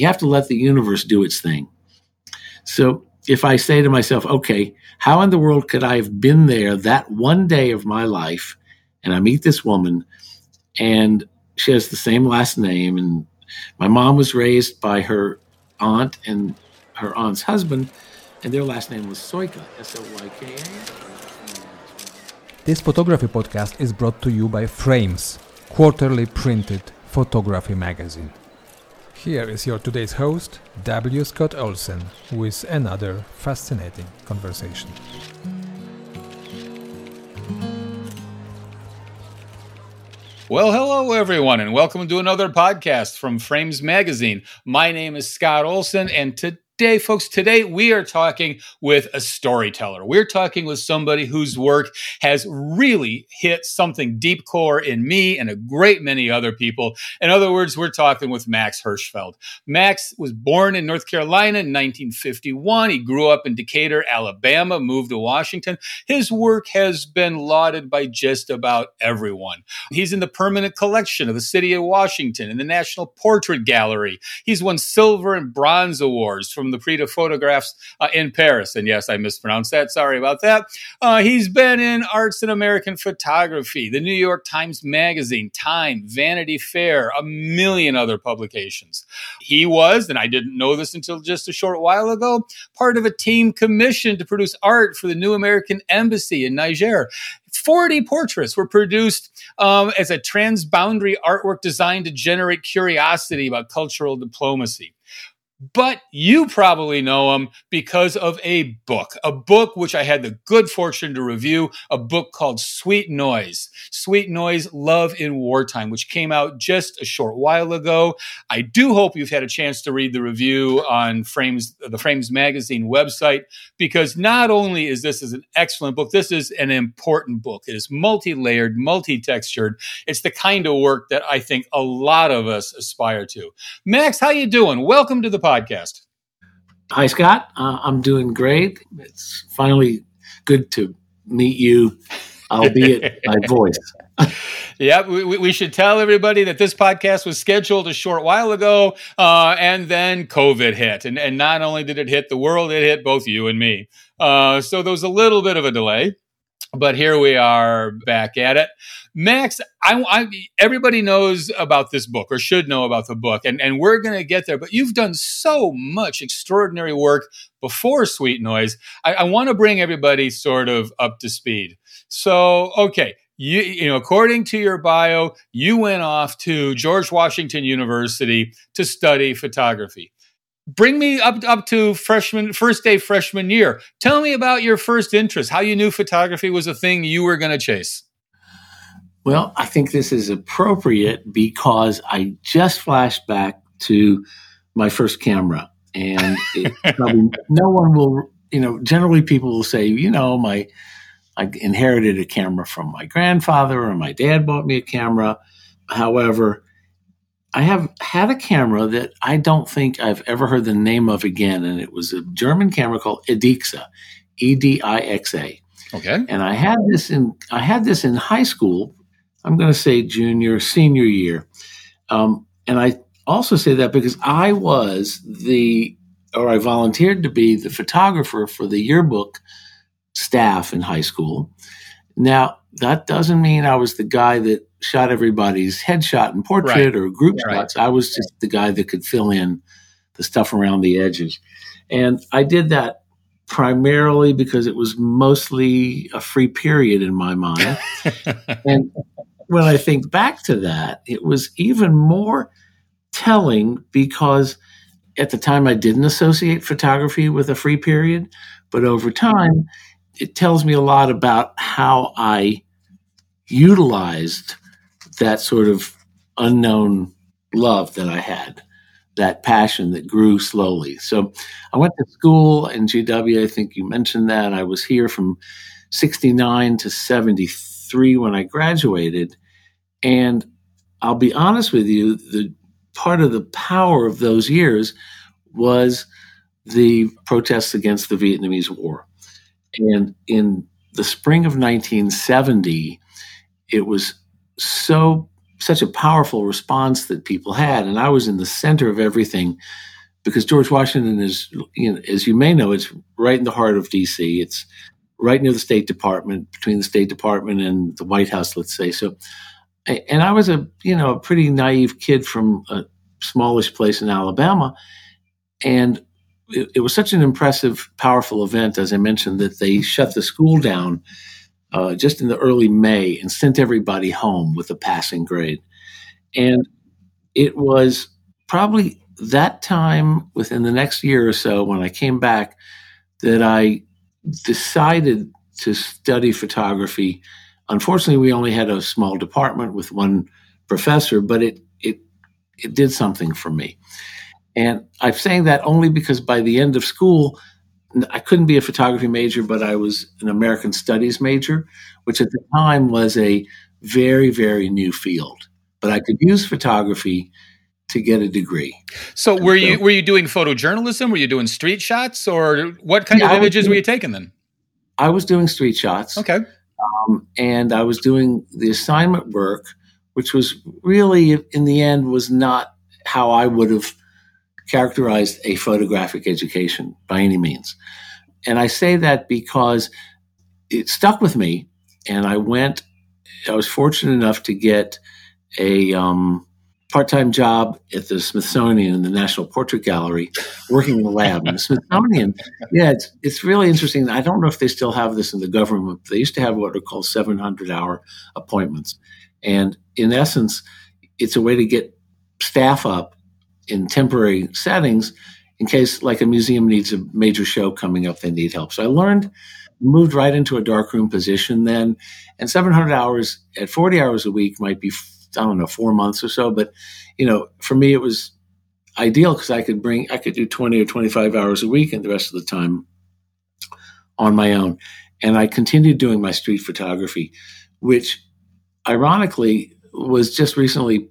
you have to let the universe do its thing. So if I say to myself, okay, how in the world could I have been there that one day of my life? And I meet this woman and she has the same last name. And my mom was raised by her aunt and her aunt's husband, and their last name was Soyka, S O Y K A. This photography podcast is brought to you by Frames, quarterly printed photography magazine. Here is your today's host, W. Scott Olsen, with another fascinating conversation. Well, hello, everyone, and welcome to another podcast from Frames Magazine. My name is Scott Olsen, and today Today, folks, today we are talking with a storyteller. We're talking with somebody whose work has really hit something deep core in me and a great many other people. In other words, we're talking with Max Hirshfeld. Max was born in North Carolina in 1951. He grew up in Decatur, Alabama, moved to Washington. His work has been lauded by just about everyone. He's in the permanent collection of the city of Washington in the National Portrait Gallery. He's won silver and bronze awards from the Prix Photographs uh, in Paris. And yes, I mispronounced that. Sorry about that. Uh, he's been in Arts and American Photography, the New York Times Magazine, Time, Vanity Fair, a million other publications. He was, and I didn't know this until just a short while ago, part of a team commissioned to produce art for the New American Embassy in Niger. 40 portraits were produced um, as a transboundary artwork designed to generate curiosity about cultural diplomacy but you probably know him because of a book, a book which I had the good fortune to review, a book called Sweet Noise, Sweet Noise Love in Wartime, which came out just a short while ago. I do hope you've had a chance to read the review on Frames, the Frames Magazine website, because not only is this is an excellent book, this is an important book. It is multi-layered, multi-textured. It's the kind of work that I think a lot of us aspire to. Max, how you doing? Welcome to the podcast podcast. Hi, Scott. Uh, I'm doing great. It's finally good to meet you, albeit my voice. yeah, we, we, should tell everybody that this podcast was scheduled a short while ago, uh, and then COVID hit. And, and not only did it hit the world, it hit both you and me. Uh, so there was a little bit of a delay but here we are back at it. Max, I, I, everybody knows about this book or should know about the book, and, and we're going to get there. But you've done so much extraordinary work before Sweet Noise. I, I want to bring everybody sort of up to speed. So, okay, you, you know, according to your bio, you went off to George Washington University to study photography bring me up up to freshman first day freshman year. Tell me about your first interest, how you knew photography was a thing you were going to chase. Well, I think this is appropriate because I just flashed back to my first camera, and it, probably no one will. You know, generally people will say, you know, my I inherited a camera from my grandfather, or my dad bought me a camera. However, I have had a camera that I don't think I've ever heard the name of again, and it was a German camera called Edixa, E D I X A. Okay. And I had this in I had this in high school. I'm going to say junior senior year, um, and I also say that because I was the or I volunteered to be the photographer for the yearbook staff in high school. Now that doesn't mean I was the guy that shot everybody's headshot and portrait right. or group right. shots. I was just the guy that could fill in the stuff around the edges. And I did that primarily because it was mostly a free period in my mind. and when I think back to that, it was even more telling because at the time I didn't associate photography with a free period, but over time, it tells me a lot about how I utilized that sort of unknown love that I had, that passion that grew slowly. So I went to school in GW. I think you mentioned that. I was here from 69 to 73 when I graduated. And I'll be honest with you, the part of the power of those years was the protests against the Vietnamese War. And in the spring of 1970, it was so such a powerful response that people had. And I was in the center of everything because George Washington is, you know, as you may know, it's right in the heart of DC. It's right near the State Department, between the State Department and the White House, let's say. So, and I was a, you know, a pretty naive kid from a smallish place in Alabama. And it, it was such an impressive, powerful event, as I mentioned, that they shut the school down uh, just in the early May and sent everybody home with a passing grade. And it was probably that time within the next year or so when I came back that I decided to study photography. Unfortunately, we only had a small department with one professor, but it it it did something for me. And I'm saying that only because by the end of school, I couldn't be a photography major, but I was an American Studies major, which at the time was a very, very new field. But I could use photography to get a degree. So were so, you were you doing photojournalism? Were you doing street shots, or what kind yeah, of images doing, were you taking then? I was doing street shots. Okay, um, and I was doing the assignment work, which was really in the end was not how I would have characterized a photographic education by any means. And I say that because it stuck with me, and I went. I was fortunate enough to get a um, part-time job at the Smithsonian in the National Portrait Gallery, working in the lab. And the Smithsonian, yeah, it's it's really interesting. I don't know if they still have this in the government. They used to have what are called 700-hour appointments, and in essence, it's a way to get staff up in temporary settings in case, like, a museum needs a major show coming up. They need help. So I learned. Moved right into a darkroom position then, and 700 hours at 40 hours a week might be I don't know, four months or so. But, you know, for me, it was ideal because I could bring, I could do 20 or 25 hours a week and the rest of the time on my own. And I continued doing my street photography, which ironically was just recently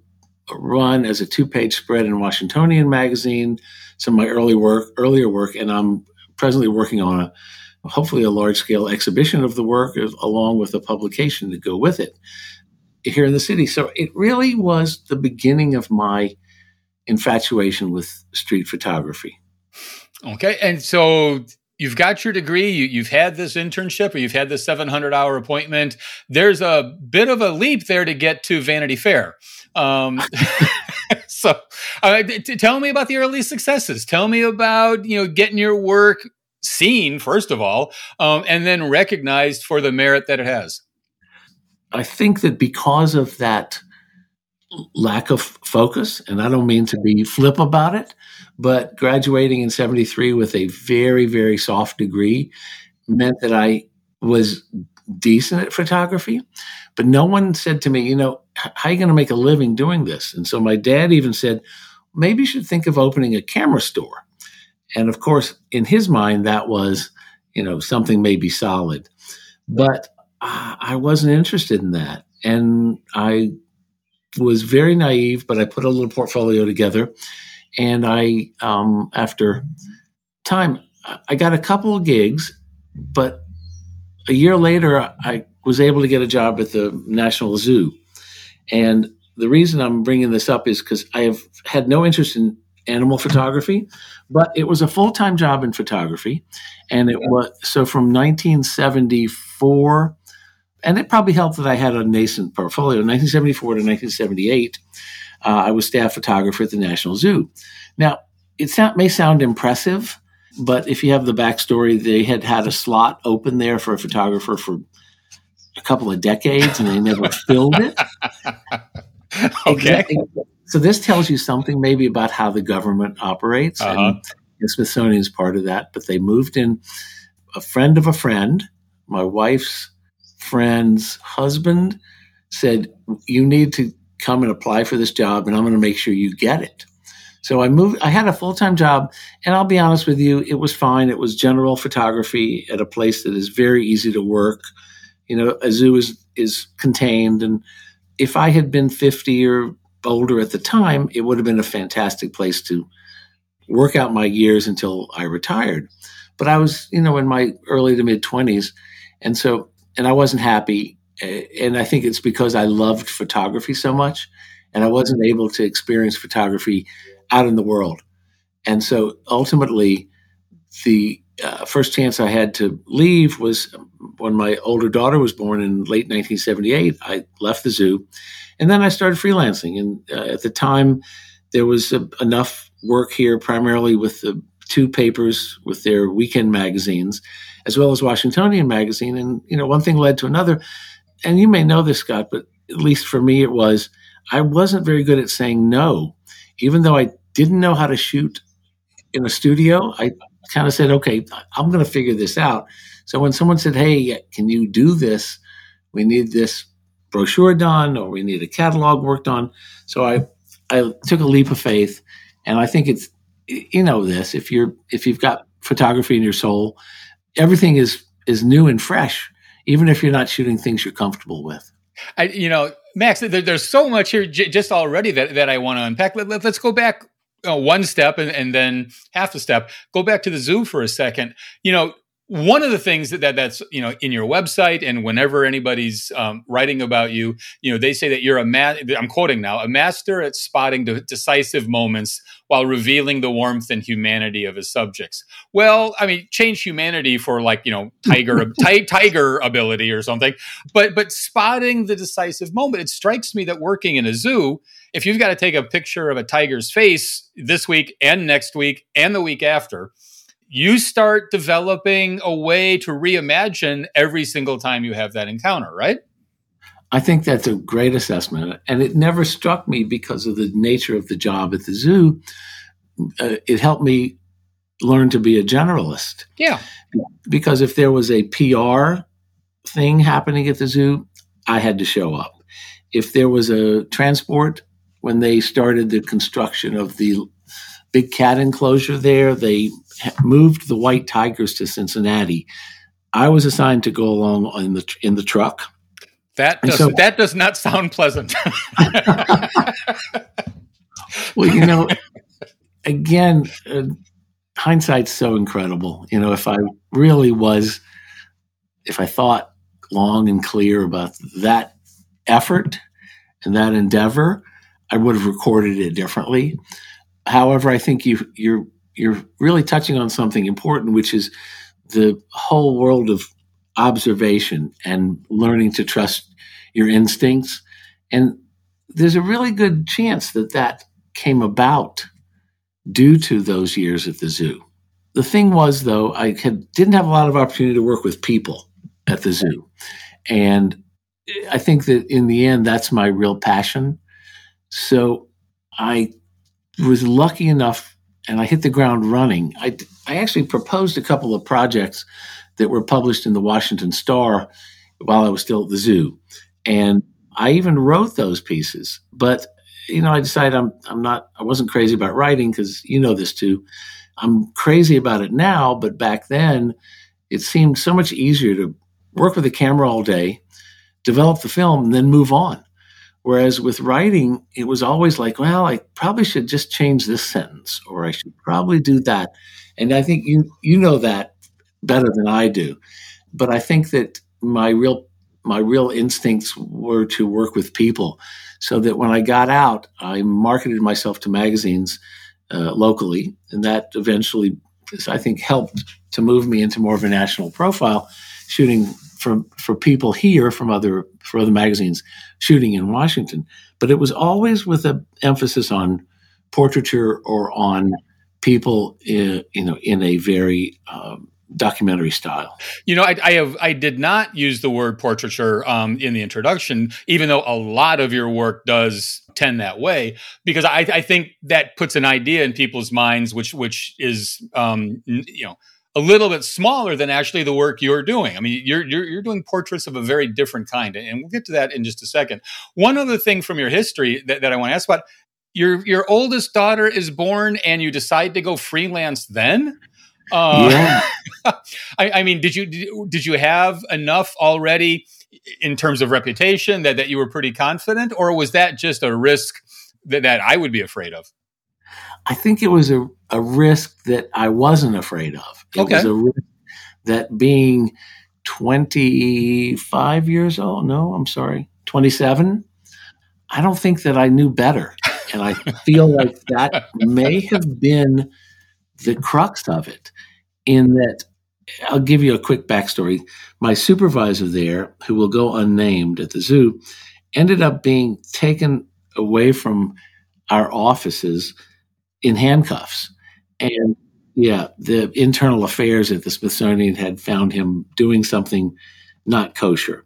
run as a two page spread in Washingtonian magazine, some of my early work, earlier work, and I'm presently working on a hopefully a large scale exhibition of the work along with a publication to go with it here in the city. So it really was the beginning of my infatuation with street photography. Okay. And so you've got your degree, you, have had this internship, or you've had this 700 hour appointment. There's a bit of a leap there to get to Vanity Fair. Um, so uh, t- tell me about the early successes. Tell me about, you know, getting your work seen, first of all, um, and then recognized for the merit that it has. I think that because of that lack of focus, and I don't mean to be flip about it, but graduating in 73 with a very, very soft degree meant that I was decent at photography. But no one said to me, you know, how are you going to make a living doing this? And so my dad even said, maybe you should think of opening a camera store. And of course, in his mind, that was, you know, something maybe solid. But I wasn't interested in that. And I was very naive, but I put a little portfolio together. And I, um, after time, I got a couple of gigs, but a year later, I was able to get a job at the National Zoo. And the reason I'm bringing this up is because I have had no interest in animal photography, but it was a full time job in photography. And it was so from 1974 and it probably helped that I had a nascent portfolio. 1974 to 1978, uh, I was staff photographer at the National Zoo. Now, it sound, may sound impressive, but if you have the backstory, they had had a slot open there for a photographer for a couple of decades, and they never filled it. okay. So this tells you something maybe about how the government operates, uh-huh. and the Smithsonian is part of that. But they moved in a friend of a friend, my wife's friend's husband said, You need to come and apply for this job, and I'm going to make sure you get it. So I moved, I had a full time job, and I'll be honest with you, it was fine. It was general photography at a place that is very easy to work. You know, a zoo is, is contained. And if I had been 50 or older at the time, it would have been a fantastic place to work out my years until I retired. But I was, you know, in my early to mid 20s. And so and I wasn't happy. And I think it's because I loved photography so much, and I wasn't able to experience photography out in the world. And so ultimately, the uh, first chance I had to leave was when my older daughter was born in late 1978. I left the zoo, and then I started freelancing. And uh, at the time, there was uh, enough work here, primarily with the two papers with their weekend magazines, as well as Washingtonian magazine. And you know, one thing led to another. And you may know this, Scott, but at least for me, it was I wasn't very good at saying no, even though I didn't know how to shoot in a studio. I kind of said, okay, I'm going to figure this out. So when someone said, hey, can you do this? We need this brochure done or we need a catalog worked on. So I, I took a leap of faith. And I think it's, you know, this, if you're, if you've got photography in your soul, everything is, is new and fresh, even if you're not shooting things you're comfortable with. I, you know, Max, there, there's so much here j- just already that, that I want to unpack. Let, us let, go back uh, one step and, and then half a step. Go back to the zoo for a second. You know, one of the things that, that, that's you know in your website and whenever anybody's um, writing about you you know they say that you're a ma- i'm quoting now a master at spotting de- decisive moments while revealing the warmth and humanity of his subjects. Well i mean change humanity for like you know tiger t- tiger ability or something but but spotting the decisive moment it strikes me that working in a zoo if you've got to take a picture of a tiger's face this week and next week and the week after you start developing a way to reimagine every single time you have that encounter, right? I think that's a great assessment. And it never struck me because of the nature of the job at the zoo. Uh, it helped me learn to be a generalist. Yeah. Because if there was a PR thing happening at the zoo, I had to show up. If there was a transport, when they started the construction of the big cat enclosure there, they moved the white tigers to Cincinnati. I was assigned to go along in the in the truck. That does, so, that does not sound pleasant. well, you know, again, uh, hindsight's so incredible. You know, if I really was, if I thought long and clear about that effort and that endeavor, I would have recorded it differently. However, I think you you're you're really touching on something important, which is the whole world of observation and learning to trust your instincts. And there's a really good chance that that came about due to those years at the zoo. The thing was, though, I had, didn't have a lot of opportunity to work with people at the zoo. And I think that in the end, that's my real passion. So I was lucky enough and I hit the ground running. I, I actually proposed a couple of projects that were published in the Washington Star while I was still at the zoo. And I even wrote those pieces. But, you know, I decided I'm, I'm not, I wasn't crazy about writing because you know this too. I'm crazy about it now, but back then it seemed so much easier to work with a camera all day, develop the film, and then move on. Whereas with writing, it was always like, well, I probably should just change this sentence, or I should probably do that. And I think you you know that better than I do. But I think that my real my real instincts were to work with people, so that when I got out, I marketed myself to magazines uh, locally, and that eventually, I think, helped to move me into more of a national profile, shooting for for people here from other for other magazines shooting in Washington, but it was always with an emphasis on portraiture or on people in, you know in a very um, documentary style. You know, I, I, have I did not use the word portraiture um, in the introduction, even though a lot of your work does tend that way, because I, I think that puts an idea in people's minds, which which is um, you know a little bit smaller than actually the work you're doing. I mean, you're, you're, you're doing portraits of a very different kind, and we'll get to that in just a second. One other thing from your history that, that I want to ask about: your your oldest daughter is born, and you decide to go freelance then. Uh, yeah. I, I, mean, did you did you have enough already in terms of reputation that, that you were pretty confident, or was that just a risk that, that I would be afraid of? I think it was a, a risk that I wasn't afraid of. It okay. was a risk that being 25 years old. No, I'm sorry, 27. I don't think that I knew better. And I feel like that may have been the crux of it, in that I'll give you a quick backstory. My supervisor there, who will go unnamed at the zoo, ended up being taken away from our offices in handcuffs. And yeah, the internal affairs at the Smithsonian had found him doing something not kosher.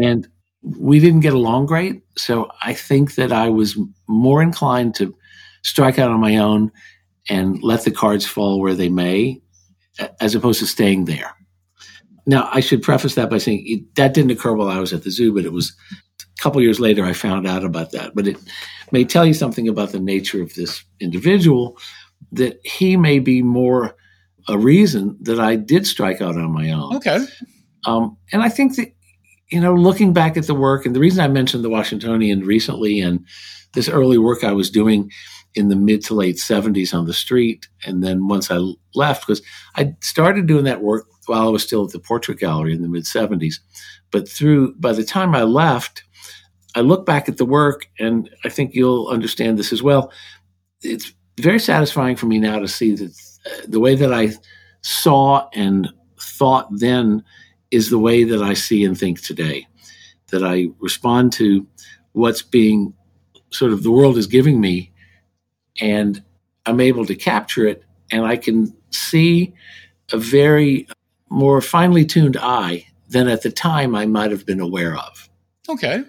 And we didn't get along great. So I think that I was more inclined to strike out on my own and let the cards fall where they may, as opposed to staying there. Now, I should preface that by saying it, that didn't occur while I was at the zoo, but it was a couple years later I found out about that. But it may tell you something about the nature of this individual that he may be more a reason that I did strike out on my own. Okay. Um, and I think that, you know, looking back at the work, and the reason I mentioned the Washingtonian recently and this early work I was doing in the mid to late 70s on the street. And then once I left, because I started doing that work while I was still at the Portrait Gallery in the mid 70s. But through, by the time I left, I look back at the work, and I think you'll understand this as well. It's very satisfying for me now to see that uh, the way that I saw and thought then is the way that I see and think today. That I respond to what's being sort of the world is giving me, and I'm able to capture it, and I can see a very more finely tuned eye than at the time I might have been aware of. Okay.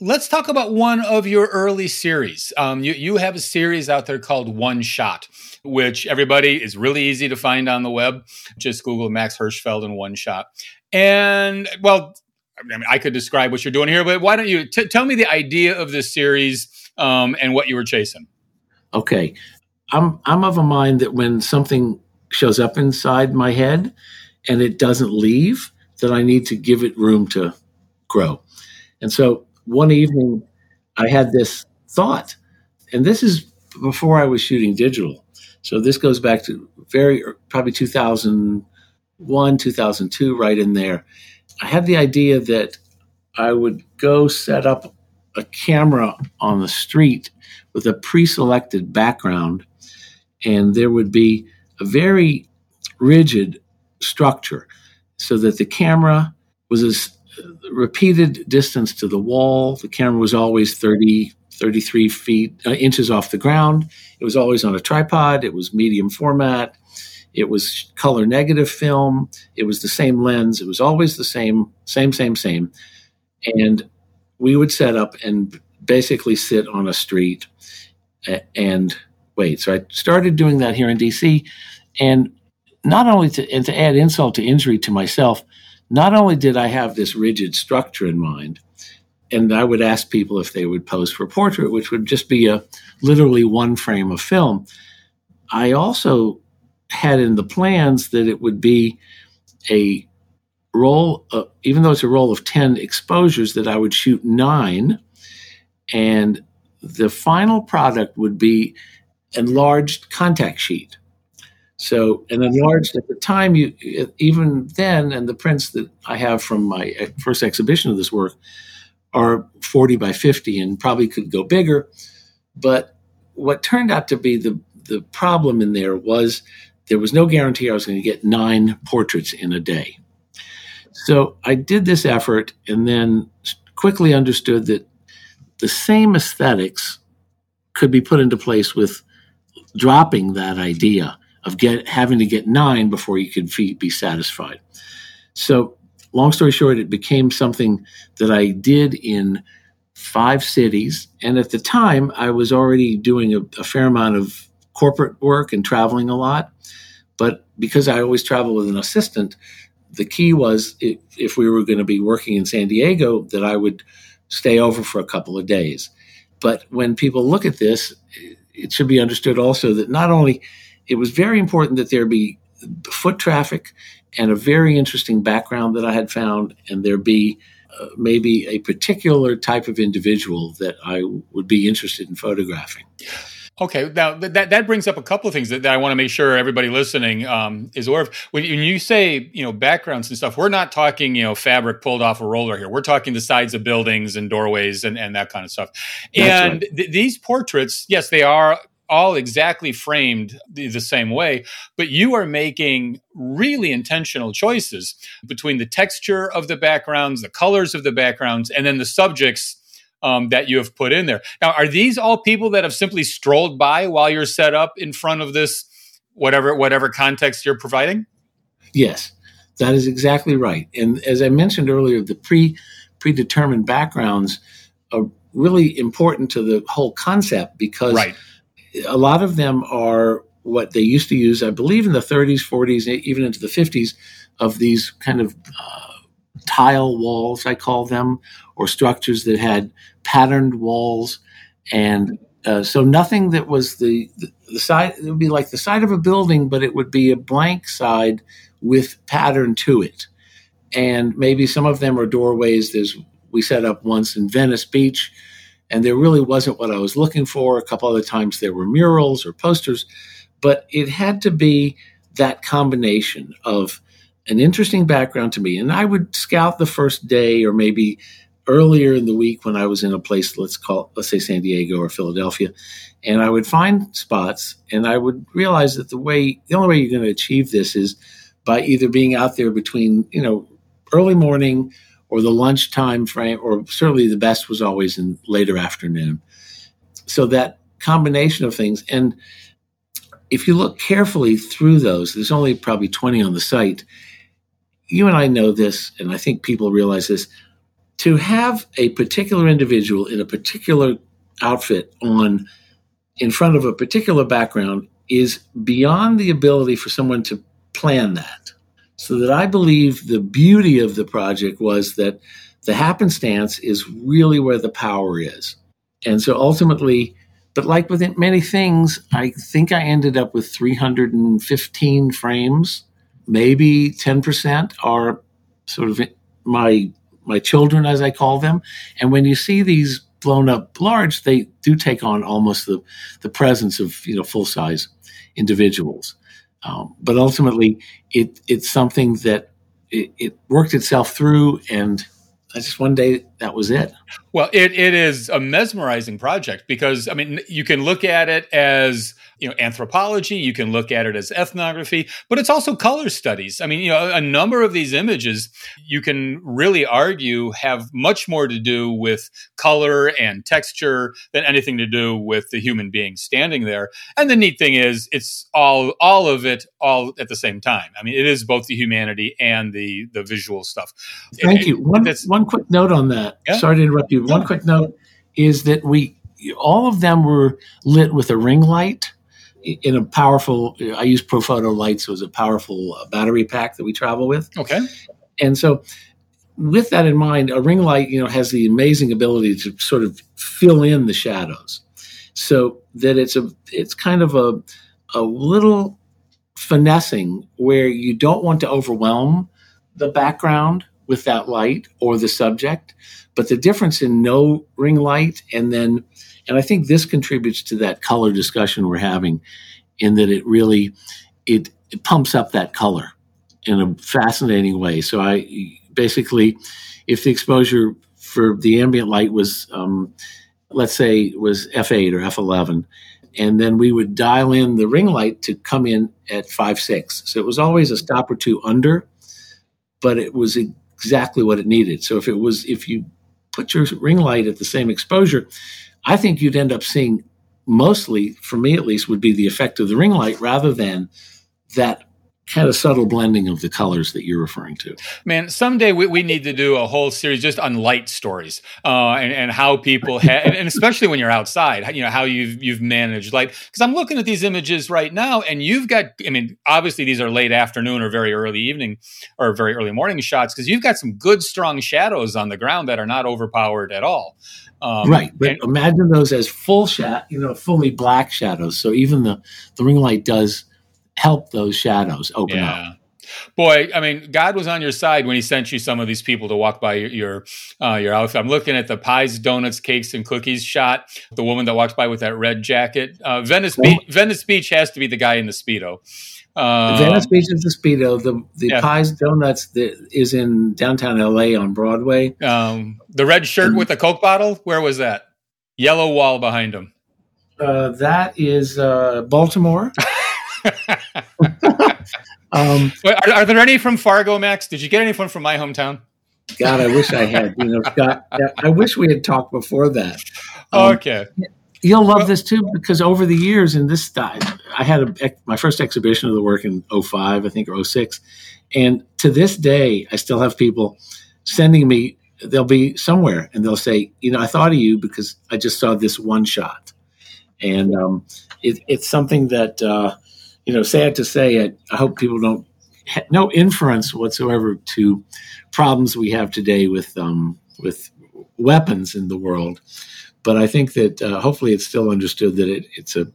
Let's talk about one of your early series. Um, you, you have a series out there called One Shot, which everybody is really easy to find on the web. Just Google Max Hirshfeld and One Shot. And well, I, mean, I could describe what you're doing here, but why don't you t- tell me the idea of this series um, and what you were chasing? Okay. I'm, I'm of a mind that when something shows up inside my head and it doesn't leave, that I need to give it room to grow. And so one evening I had this thought, and this is before I was shooting digital. So this goes back to very probably 2001, 2002, right in there. I had the idea that I would go set up a camera on the street with a pre selected background, and there would be a very rigid structure so that the camera was as repeated distance to the wall. The camera was always 30, 33 feet, uh, inches off the ground. It was always on a tripod. It was medium format. It was color negative film. It was the same lens. It was always the same, same, same, same. And we would set up and basically sit on a street and wait. So I started doing that here in DC. And not only to, and to add insult to injury to myself, not only did I have this rigid structure in mind, and I would ask people if they would pose for portrait, which would just be a literally one frame of film. I also had in the plans that it would be a roll, uh, even though it's a roll of 10 exposures, that I would shoot nine. And the final product would be enlarged contact sheet. So, and enlarged at the time, you even then, and the prints that I have from my first exhibition of this work are 40 by 50 and probably could go bigger. But what turned out to be the, the problem in there was there was no guarantee I was going to get nine portraits in a day. So I did this effort and then quickly understood that the same aesthetics could be put into place with dropping that idea of get having to get nine before you could be satisfied. So, long story short, it became something that I did in five cities. And at the time, I was already doing a, a fair amount of corporate work and traveling a lot. But because I always travel with an assistant, the key was if, if we were going to be working in San Diego, that I would stay over for a couple of days. But when people look at this, it should be understood also that not only it was very important that there be foot traffic and a very interesting background that I had found, and there be uh, maybe a particular type of individual that I would be interested in photographing. Okay, now that that brings up a couple of things that, that I want to make sure everybody listening um, is aware of. When, when, you say you know backgrounds and stuff, we're not talking you know fabric pulled off a roller here. We're talking the sides of buildings and doorways and, and that kind of stuff. That's and right. th- these portraits, yes, they are all exactly framed the, the, same way, but you are making really intentional choices between the texture of the backgrounds, the colors of the backgrounds, and then the subjects um, that you have put in there. Now, are these all people that have simply strolled by while you're set up in front of this whatever whatever context you're providing? Yes, that is exactly right. And as I mentioned earlier, the pre predetermined backgrounds are really important to the whole concept because right. A lot of them are what they used to use, I believe, in the 30s, 40s, even into the 50s, of these kind of uh, tile walls, I call them, or structures that had patterned walls. And uh, so nothing that was the, the, the side, it would be like the side of a building, but it would be a blank side with pattern to it. And maybe some of them are doorways. There's, we set up once in Venice Beach, and there really wasn't what I was looking for. A couple other times there were murals or posters, but it had to be that combination of an interesting background to me. And I would scout the first day or maybe earlier in the week when I was in a place, let's call, let's say San Diego or Philadelphia, and I would find spots and I would realize that the way, the only way you're going to achieve this is by either being out there between, you know, early morning or the lunchtime frame, or certainly the best was always in later afternoon. So that combination of things. And if you look carefully through those, there's only probably 20 on the site you and I know this, and I think people realize this. To have a particular individual in a particular outfit on in front of a particular background is beyond the ability for someone to plan that. So that I believe the beauty of the project was that the happenstance is really where the power is. And so ultimately, but like with many things, I think I ended up with 315 frames maybe 10% are sort of my my children as I call them. And when you see these blown up large, they do take on almost the, the presence of you know full size individuals. Um, but ultimately, it it's something that it, it, worked itself through, and I just one day that was it. Well, it, it is a mesmerizing project because I mean you can look at it as you know anthropology you can look at it as ethnography but it's also color studies. I mean you know a number of these images you can really argue have much more to do with color and texture than anything to do with the human being standing there. And the neat thing is it's all all of it all at the same time. I mean it is both the humanity and the the visual stuff. Thank it, you one, one quick note on that yeah? sorry to interrupt you one quick note is that we all of them were lit with a ring light in a powerful, I use Profoto lights. So it was a powerful uh, battery pack that we travel with. Okay. And so, with that in mind, a ring light, you know, has the amazing ability to sort of fill in the shadows, so that it's a, it's kind of a, a little finessing where you don't want to overwhelm the background with that light or the subject, but the difference in no ring light and then and I think this contributes to that color discussion we're having in that it really it, it pumps up that color in a fascinating way. So I basically, if the exposure for the ambient light was, um, let's say, was f8 or f11, and then we would dial in the ring light to come in at five six. So it was always a stop or two under, but it was exactly what it needed. So if it was, if you put your ring light at the same exposure, I think you'd end up seeing mostly, for me at least, would be the effect of the ring light rather than that kind of subtle blending of the colors that you're referring to. Man, someday we, we need to do a whole series just on light stories uh, and, and how people, ha- and especially when you're outside, you know, how you've, you've managed light. Because I'm looking at these images right now and you've got, I mean, obviously these are late afternoon or very early evening or very early morning shots because you've got some good strong shadows on the ground that are not overpowered at all. Um, right, but and, imagine those as full shot, you know, fully black shadows. So even the the ring light does help those shadows open yeah. up. Boy, I mean, God was on your side when He sent you some of these people to walk by your your, uh, your outfit. I'm looking at the pies, donuts, cakes, and cookies shot. The woman that walked by with that red jacket. Uh, Venice Beach. Venice Beach has to be the guy in the speedo. Um, Venice Beach is the speedo. The the yeah. pies, donuts that is in downtown LA on Broadway. Um, the red shirt with the Coke bottle. Where was that? Yellow wall behind him. Uh, that is uh, Baltimore. um, are, are, there any from Fargo, Max? Did you get anyone from my hometown? God, I wish I had. You know, Scott, I wish we had talked before that. Um, okay. You'll love this too because over the years, in this I had a, my first exhibition of the work in 05, I think, or 06. And to this day, I still have people sending me, they'll be somewhere and they'll say, you know, I thought of you because I just saw this one shot. And um, it, it's something that, uh, you know, sad to say, I, I hope people don't, no inference whatsoever to problems we have today with, um, with weapons in the world. But I think that uh, hopefully it's still understood that it, it's a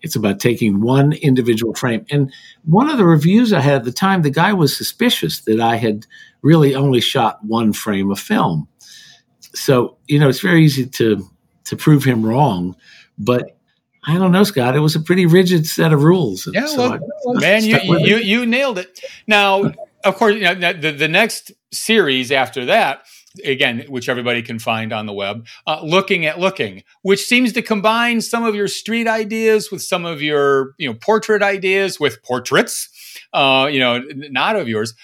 it's about taking one individual frame. And one of the reviews I had at the time, the guy was suspicious that I had really only shot one frame of film. So you know it's very easy to to prove him wrong, but I don't know, Scott. It was a pretty rigid set of rules. Yeah, so well, I, man, you you, you nailed it. Now, of course, you know, the the next series after that again, which everybody can find on the web, uh, looking at looking, which seems to combine some of your street ideas with some of your, you know, portrait ideas with portraits, uh, you know, not of yours.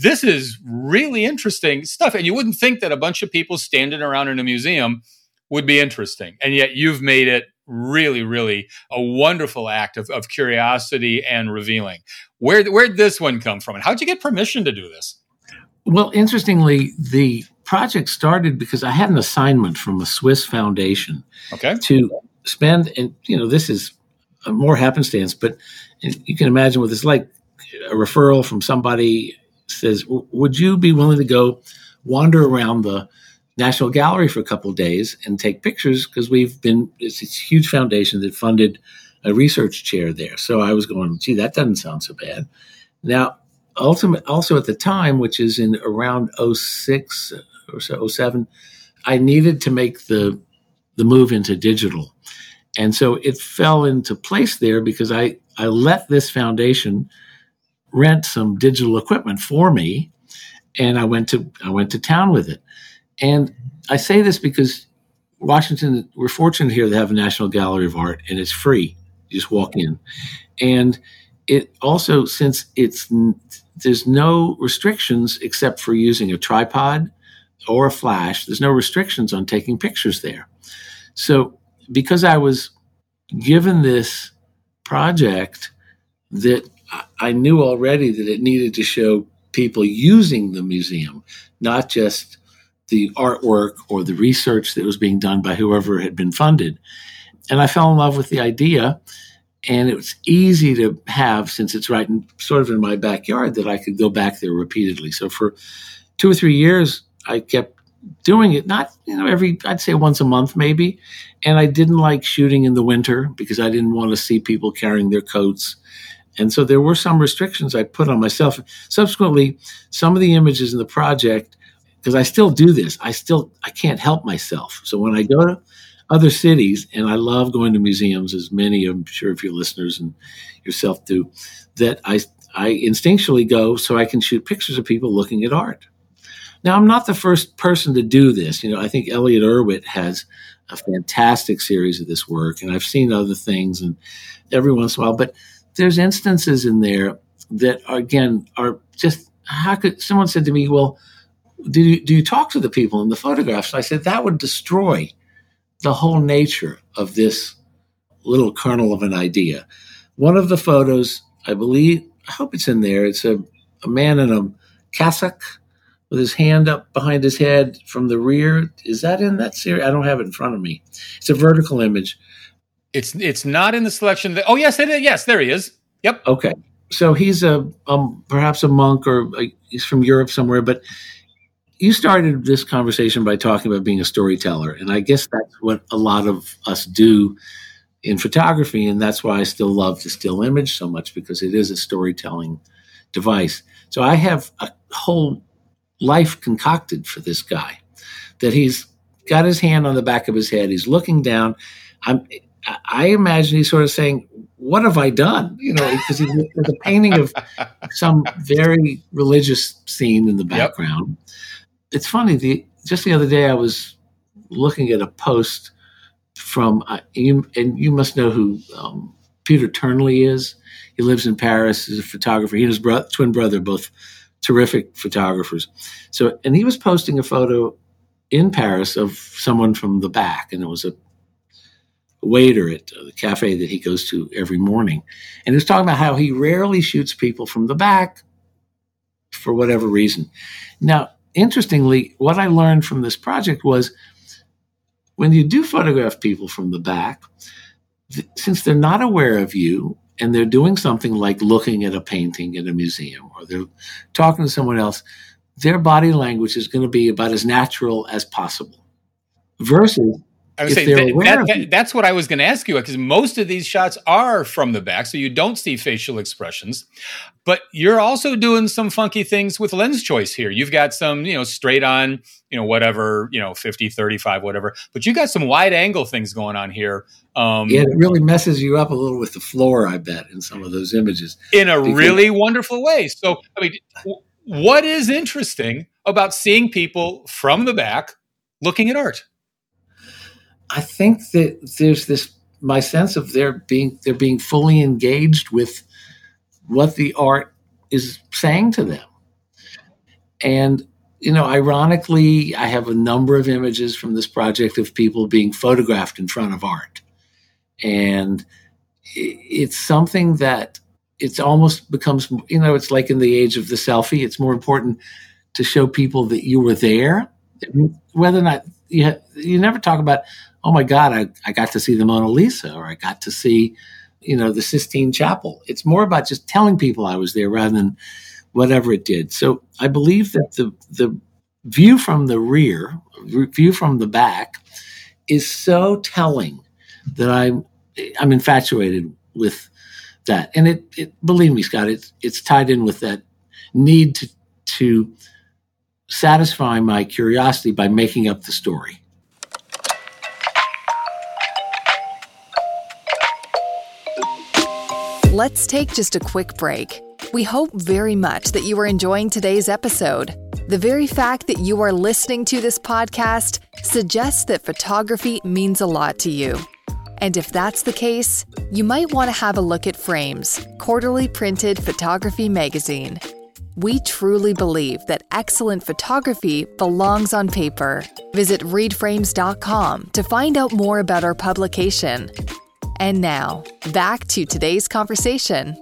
This is really interesting stuff. And you wouldn't think that a bunch of people standing around in a museum would be interesting. And yet you've made it really, really a wonderful act of, of curiosity and revealing. Where, where'd this one come from? And how'd you get permission to do this? Well, interestingly, the project started because I had an assignment from a Swiss foundation okay. to spend, and you know, this is more happenstance, but you can imagine what it's like. A referral from somebody says, "Would you be willing to go wander around the National Gallery for a couple days and take pictures?" Because we've been it's a huge foundation that funded a research chair there. So I was going, "Gee, that doesn't sound so bad." Now ultimate also at the time, which is in around 06 or so 07, I needed to make the the move into digital. And so it fell into place there because I, I let this foundation rent some digital equipment for me and I went to I went to town with it. And I say this because Washington, we're fortunate here to have a National Gallery of Art and it's free. You just walk in. And it also, since it's there's no restrictions except for using a tripod or a flash. There's no restrictions on taking pictures there. So, because I was given this project that I knew already that it needed to show people using the museum, not just the artwork or the research that was being done by whoever had been funded. And I fell in love with the idea and it was easy to have since it's right in sort of in my backyard that I could go back there repeatedly. So for two or three years, I kept doing it, not you know every I'd say once a month maybe, and I didn't like shooting in the winter because I didn't want to see people carrying their coats. And so there were some restrictions I put on myself. Subsequently, some of the images in the project, because I still do this, I still I can't help myself. So when I go to other cities, and I love going to museums, as many I'm sure of your listeners and yourself do, that I I instinctually go so I can shoot pictures of people looking at art. Now I'm not the first person to do this. You know, I think Elliott Erwitt has a fantastic series of this work, and I've seen other things, and every once in a while, but there's instances in there that are, again are just how could someone said to me, well, do you, do you talk to the people in the photographs? I said that would destroy the whole nature of this little kernel of an idea. One of the photos, I believe, I hope it's in there. It's a, a man in a cassock with his hand up behind his head from the rear. Is that in that series? I don't have it in front of me. It's a vertical image. It's it's not in the selection. That, oh yes, it is. Yes, there he is. Yep. Okay. So he's a um, perhaps a monk or a, he's from Europe somewhere, but you started this conversation by talking about being a storyteller, and I guess that's what a lot of us do in photography, and that's why I still love the still image so much because it is a storytelling device. So I have a whole life concocted for this guy that he's got his hand on the back of his head. He's looking down. I'm, I imagine he's sort of saying, "What have I done?" You know, because he's a painting of some very religious scene in the background. Yep. It's funny. The just the other day, I was looking at a post from, uh, you, and you must know who um, Peter Turnley is. He lives in Paris. He's a photographer. He and his bro- twin brother, both terrific photographers. So, and he was posting a photo in Paris of someone from the back, and it was a waiter at the cafe that he goes to every morning. And he was talking about how he rarely shoots people from the back for whatever reason. Now, interestingly, what I learned from this project was when you do photograph people from the back, th- since they're not aware of you and they're doing something like looking at a painting in a museum or they're talking to someone else, their body language is going to be about as natural as possible. Versus I was saying that, that, that's what I was going to ask you because most of these shots are from the back, so you don't see facial expressions. But you're also doing some funky things with lens choice here. You've got some, you know, straight on, you know, whatever, you know, 50, 35, whatever. But you got some wide angle things going on here. Um, yeah, it really messes you up a little with the floor, I bet, in some of those images. In a because- really wonderful way. So, I mean, what is interesting about seeing people from the back looking at art? I think that there's this my sense of their being they're being fully engaged with what the art is saying to them. And you know, ironically, I have a number of images from this project of people being photographed in front of art. And it's something that it's almost becomes, you know, it's like in the age of the selfie. It's more important to show people that you were there, whether or not you, you never talk about, oh my God, I, I got to see the Mona Lisa or I got to see, you know, the Sistine Chapel. It's more about just telling people I was there rather than whatever it did. So I believe that the, the view from the rear, view from the back is so telling that I'm, I'm infatuated with that. And it, it believe me, Scott, it's, it's tied in with that need to, to satisfy my curiosity by making up the story. Let's take just a quick break. We hope very much that you are enjoying today's episode. The very fact that you are listening to this podcast suggests that photography means a lot to you. And if that's the case, you might want to have a look at Frames, quarterly printed photography magazine. We truly believe that excellent photography belongs on paper. Visit readframes.com to find out more about our publication. And now, back to today's conversation.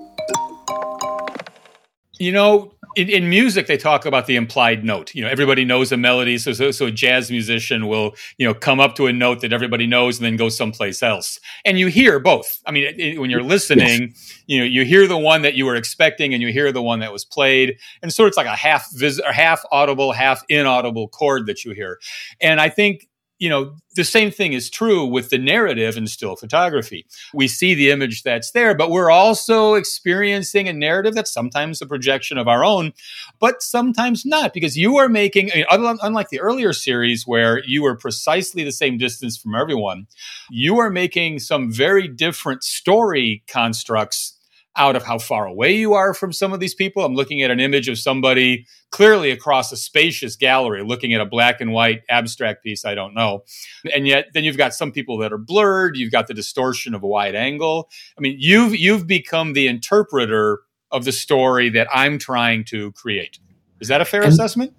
You know, in, in, music, they talk about the implied note. You know, everybody knows a melody, so, so so a jazz musician will you know come up to a note that everybody knows and then go someplace else. And you hear both. I mean, it, when you're listening, yes. you know, you hear the one that you were expecting, and you hear the one that was played, and so it's like a half vis- or half audible, half inaudible chord that you hear. And I think you know, the same thing is true with the narrative in still photography. We see the image that's there, but we're also experiencing a narrative that's sometimes a projection of our own, but sometimes not, because you are making, I mean, unlike the earlier series where you were precisely the same distance from everyone, you are making some very different story constructs out of how far away you are from some of these people. I'm looking at an image of somebody clearly across a spacious gallery, looking at a black and white abstract piece, I don't know. And yet then you've got some people that are blurred, you've got the distortion of a wide angle. I mean, you've you've become the interpreter of the story that I'm trying to create. Is that a fair and assessment?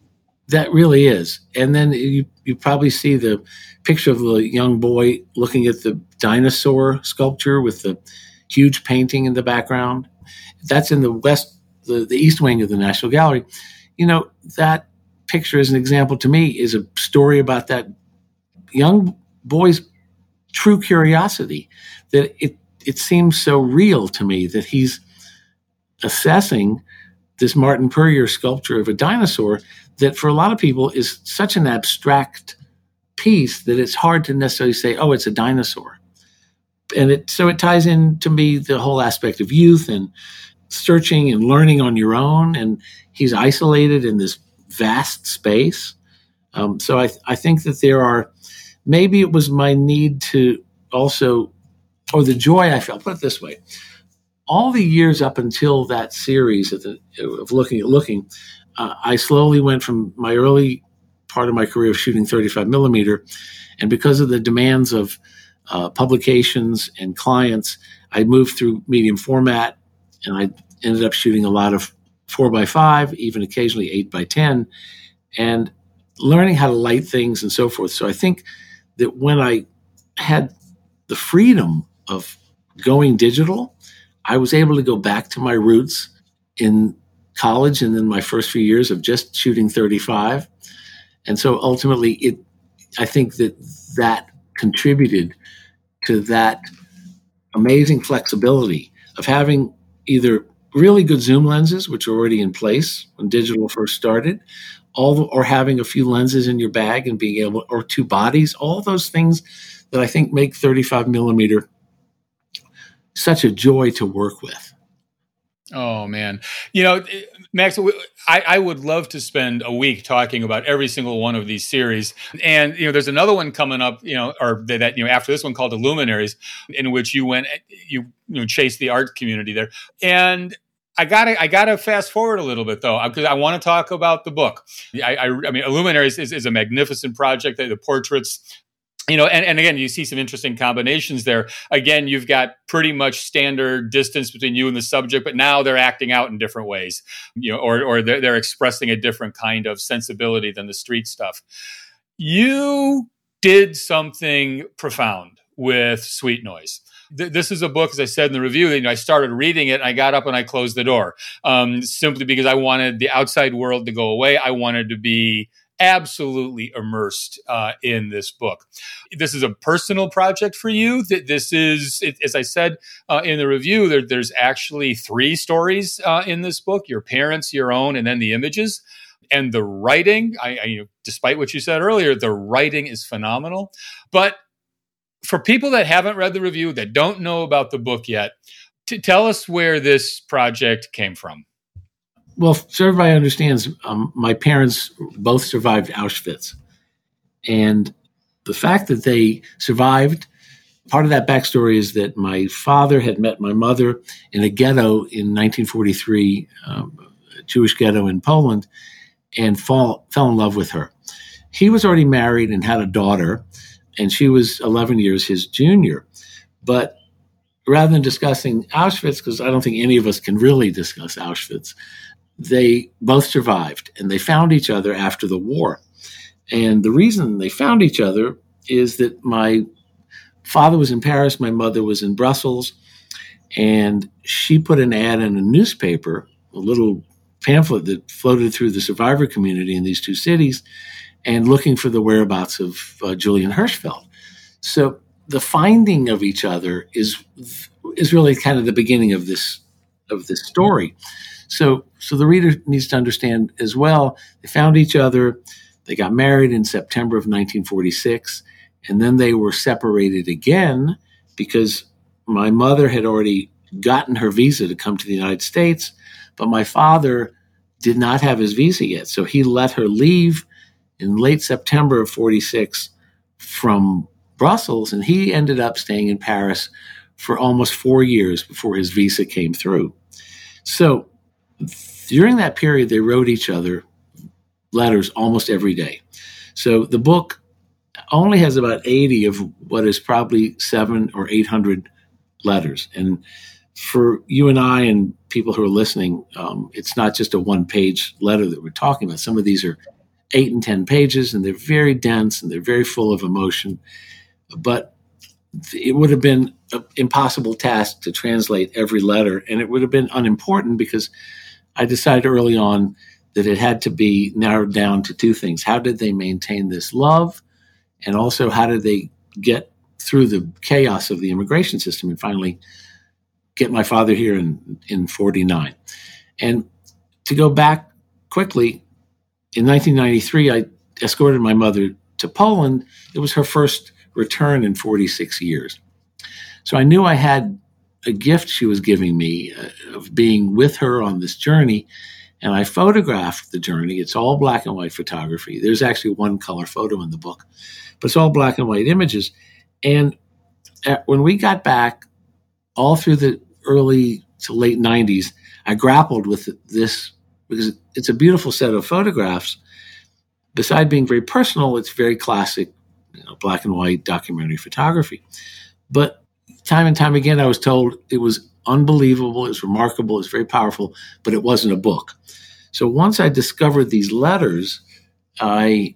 That really is. And then you you probably see the picture of the young boy looking at the dinosaur sculpture with the huge painting in the background. That's in the west, the, the east wing of the National Gallery. You know, that picture, as an example to me, is a story about that young boy's true curiosity. That it, it seems so real to me that he's assessing this Martin Puryear sculpture of a dinosaur that for a lot of people is such an abstract piece that it's hard to necessarily say, oh, it's a dinosaur and it so it ties in to me the whole aspect of youth and searching and learning on your own, and he's isolated in this vast space. Um, so I, I think that there are maybe it was my need to also, or the joy I felt. Put it this way: all the years up until that series of, the, of looking at looking, uh, I slowly went from my early part of my career of shooting 35 millimeter, and because of the demands of uh, publications and clients, I moved through medium format, and I ended up shooting a lot of four by five, even occasionally eight by ten, and learning how to light things and so forth. So I think that when I had the freedom of going digital, I was able to go back to my roots in college and then my first few years of just shooting 35. And so ultimately it I think that that contributed to that amazing flexibility of having either really good zoom lenses, which are already in place when digital first started, all the, or having a few lenses in your bag and being able, or two bodies, all those things that I think make 35 millimeter such a joy to work with. Oh man, you know, Max, I, I, would love to spend a week talking about every single one of these series. And you know, there's another one coming up, you know, or that you know after this one called the Luminaries, in which you went, you you know, chased the art community there. And I gotta I gotta fast forward a little bit though uh, because I want to talk about the book. I, I, I mean, Luminaries is, is, a magnificent project. The portraits you know, and, and again, you see some interesting combinations there. Again, you've got pretty much standard distance between you and the subject, but now they're acting out in different ways, you know, or, or they're, they're expressing a different kind of sensibility than the street stuff. You did something profound with Sweet Noise. this is a book, as I said in the review, you know, I started reading it I got up and I closed the door um, simply because I wanted the outside world to go away. I wanted to be absolutely immersed uh, in this book. This is a personal project for you. This is, as I said uh, in the review, there, there's actually three stories uh, in this book: your parents, your own, and then the images. And the writing, I, I you know, despite what you said earlier, the writing is phenomenal. But for people that haven't read the review, that don't know about the book yet, to tell us where this project came from well, so everybody understands, um, my parents both survived Auschwitz. And the fact that they survived, part of that backstory is that my father had met my mother in a ghetto in 1943, um, a Jewish ghetto in Poland, and fall, fell in love with her. He was already married and had a daughter, and she was 11 years his junior. But rather than discussing Auschwitz, because I don't think any of us can really discuss Auschwitz, they both survived and they found each other after the war. And the reason they found each other is that my father was in Paris, my mother was in Brussels, and she put an ad in a newspaper, a little pamphlet that floated through the survivor community in these two cities, and looking for the whereabouts of uh, Julian Hirshfeld. So the finding of each other is is really kind of the beginning of this of this story. So, so the reader needs to understand as well. They found each other. They got married in September of 1946, and then they were separated again because my mother had already gotten her visa to come to the United States, but my father did not have his visa yet. So he let her leave in late September of 46 from Brussels, and he ended up staying in Paris for almost four years before his visa came through. So during that period, they wrote each other letters almost every day. So the book only has about 80 of what is probably seven or 800 letters. And for you and I and people who are listening, um, it's not just a one page letter that we're talking about. Some of these are eight and 10 pages, and they're very dense and they're very full of emotion. But it would have been an impossible task to translate every letter, and it would have been unimportant because I decided early on that it had to be narrowed down to two things. How did they maintain this love? And also, how did they get through the chaos of the immigration system and finally get my father here in, in 49? And to go back quickly, in 1993, I escorted my mother to Poland. It was her first return in 46 years. So I knew I had a gift she was giving me uh, of being with her on this journey. And I photographed the journey. It's all black and white photography. There's actually one color photo in the book, but it's all black and white images. And at, when we got back, all through the early to late 90s, I grappled with this because it's a beautiful set of photographs. Beside being very personal, it's very classic, you know, black and white documentary photography. But time and time again, I was told it was unbelievable, it was remarkable, it was very powerful, but it wasn't a book. So once I discovered these letters, I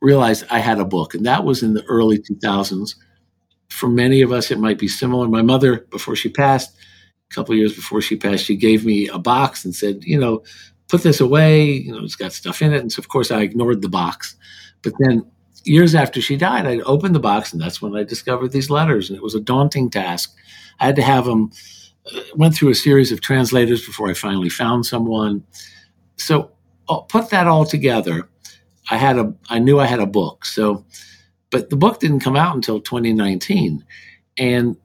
realized I had a book, and that was in the early 2000s. For many of us, it might be similar. My mother, before she passed, a couple years before she passed, she gave me a box and said, you know, put this away. You know, it's got stuff in it. And so, of course, I ignored the box. But then years after she died, I opened the box, and that's when I discovered these letters. And it was a daunting task. I had to have them, uh, went through a series of translators before I finally found someone. So, I'll put that all together. I had a, I knew I had a book. So, but the book didn't come out until 2019. And